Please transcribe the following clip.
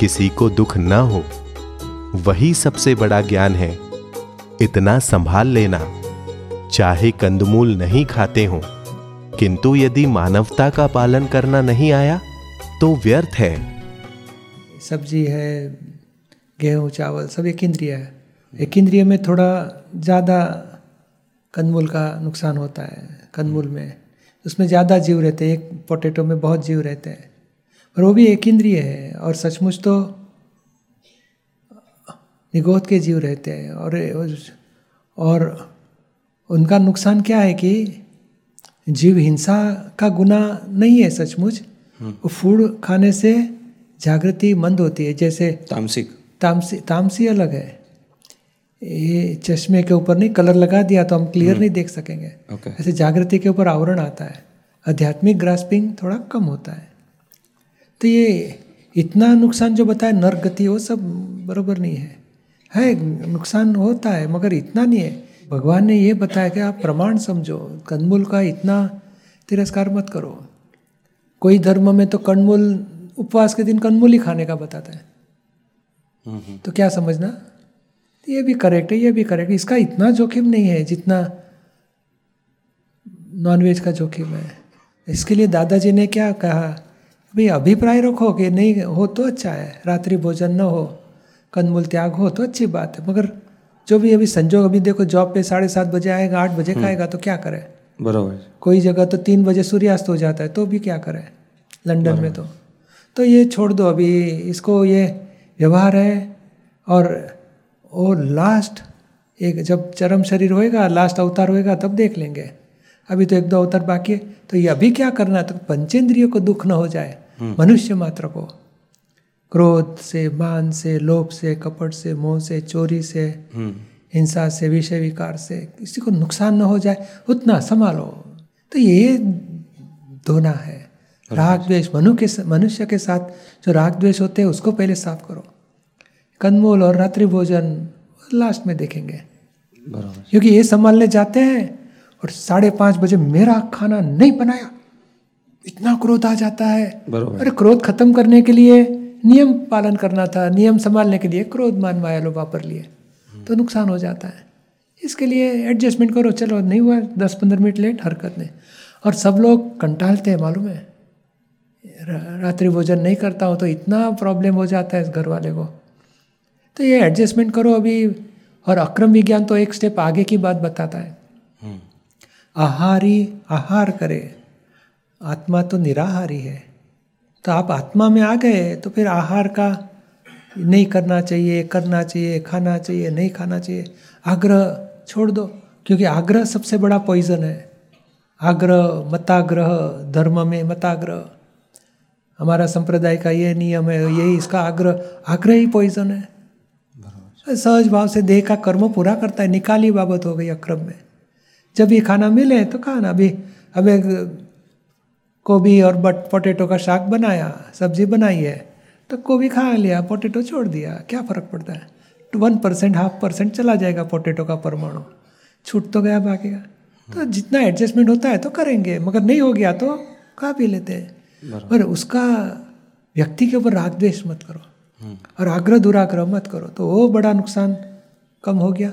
किसी को दुख ना हो, वही सबसे बड़ा ज्ञान है। इतना संभाल लेना। चाहे कंदमूल नहीं खाते हो, किंतु यदि मानवता का पालन करना नहीं आया तो व्यर्थ है। सब्ज़ी है, गेहूँ, चावल, सब एक इंद्रिय है। एक इंद्रिय में थोड़ा ज़्यादा कंदमूल का नुकसान होता है, कंदमूल में। उसमें ज़्यादा जीव रहते हैं, एक पोटैटो में बहुत जीव रहते हैं। पर वो भी एक इंद्रिय है और सचमुच तो निगोद के जीव रहते हैं और और उनका नुकसान क्या है कि जीव हिंसा का गुना नहीं है सचमुच। हम्म। वो फ़ूड खाने से जागृति मंद होती है जैसे तामसिक। तामसी तामसी अलग है। ये चश्मे के ऊपर नहीं कलर लगा दिया तो हम क्लियर नहीं देख सकेंगे। ऐसे जागृति के ऊपर आवरण आता है। आध्यात्मिक ग्रास्पिंग थोड़ा कम होता है। तो ये इतना नुकसान जो बताया नर्क गति वो सब बराबर नहीं है। है नुकसान होता है मगर इतना नहीं है। भगवान ने ये बताया कि आप प्रमाण समझो कंदमूल का इतना तिरस्कार मत करो। कोई धर्म में तो कंदमूल उपवास के दिन कंदमूल ही खाने का बताता है। तो क्या समझना? ये भी करेक्ट है ये भी करेक्ट है। इसका इतना जोखिम नहीं है जितना नॉनवेज का जोखिम है। इसके लिए दादाजी ने क्या कहा? भाई अभिप्राय रखो कि नहीं हो तो अच्छा है रात्रि भोजन न हो कंदमूल त्याग हो तो अच्छी बात है। मगर जो भी अभी संजोग अभी देखो जॉब पे साढ़े सात बजे आएगा आठ बजे खाएगा तो क्या करे? बरोबर। कोई जगह तो तीन बजे सूर्यास्त हो जाता है तो भी क्या करे? लंदन में तो। तो ये छोड़ दो अभी इसको ये व्यवहार है और वो लास्ट एक जब चरम शरीर होएगा लास्ट अवतार होएगा तब देख लेंगे। अभी तो एक दो अवतार बाकी है। तो ये अभी क्या करना है? तो पंचेंद्रियों को दुख न हो जाए। मनुष्य मात्र को। क्रोध से मान से लोभ से कपट से मोह से चोरी से हम्म। हिंसा से विषय विकार से किसी को नुकसान न हो जाए उतना संभालो। तो ये धोना है। राग द्वेष मनु के मनुष्य के साथ जो राग द्वेष होते हैं उसको पहले साफ़ करो। कंदमूल और रात्रि भोजन लास्ट में देखेंगे। क्योंकि ये संभालने जाते हैं और साढ़े पाँच बजे मेरा खाना नहीं बनाया। इतना क्रोध आ जाता है। अरे क्रोध खत्म करने के लिए नियम पालन करना था नियम संभालने के लिए क्रोध मान माया लो वापर लिए। तो नुकसान हो जाता है। इसके लिए एडजस्टमेंट करो चलो नहीं हुआ दस पंद्रह मिनट लेट हरकत नहीं। और सब लोग कंटालते हैं मालूम है? रात्रि भोजन नहीं करता हूँ तो इतना प्रॉब्लम हो जाता है इस घर वाले को। तो ये एडजस्टमेंट करो अभी। और अक्रम विज्ञान तो एक स्टेप आगे की बात बताता है। आहारी आहार करे। आत्मा तो निराहारी है। तो आप आत्मा में आ गए तो फिर आहार का नहीं करना चाहिए करना चाहिए खाना चाहिए नहीं खाना चाहिए। आग्रह छोड़ दो क्योंकि आग्रह सबसे बड़ा पॉइजन है। आग्रह मताग्रह धर्म में मताग्रह। हमारा संप्रदाय का ये नियम है यही इसका आग्रह आग्रह ही पॉइजन है। सहज भाव से देह का कर्म पूरा करता है निकाली बाबत हो गई अक्रम में। जब ये खाना मिले तो खाना अभी अब एक गोभी और बट पोटैटो का साग बनाया सब्ज़ी बनाई है तो गोभी खा लिया पोटैटो छोड़ दिया क्या फ़र्क पड़ता है? वन परसेंट हाफ़ परसेंट चला जाएगा पोटैटो का परमाणु। छूट तो गया बाकी का। तो जितना एडजस्टमेंट होता है तो करेंगे मगर नहीं हो गया तो खा पी लेते हैं। पर उसका व्यक्ति के ऊपर राग द्वेष मत करो। और आग्रह दुराग्रह मत करो। तो वो बड़ा नुकसान कम हो गया।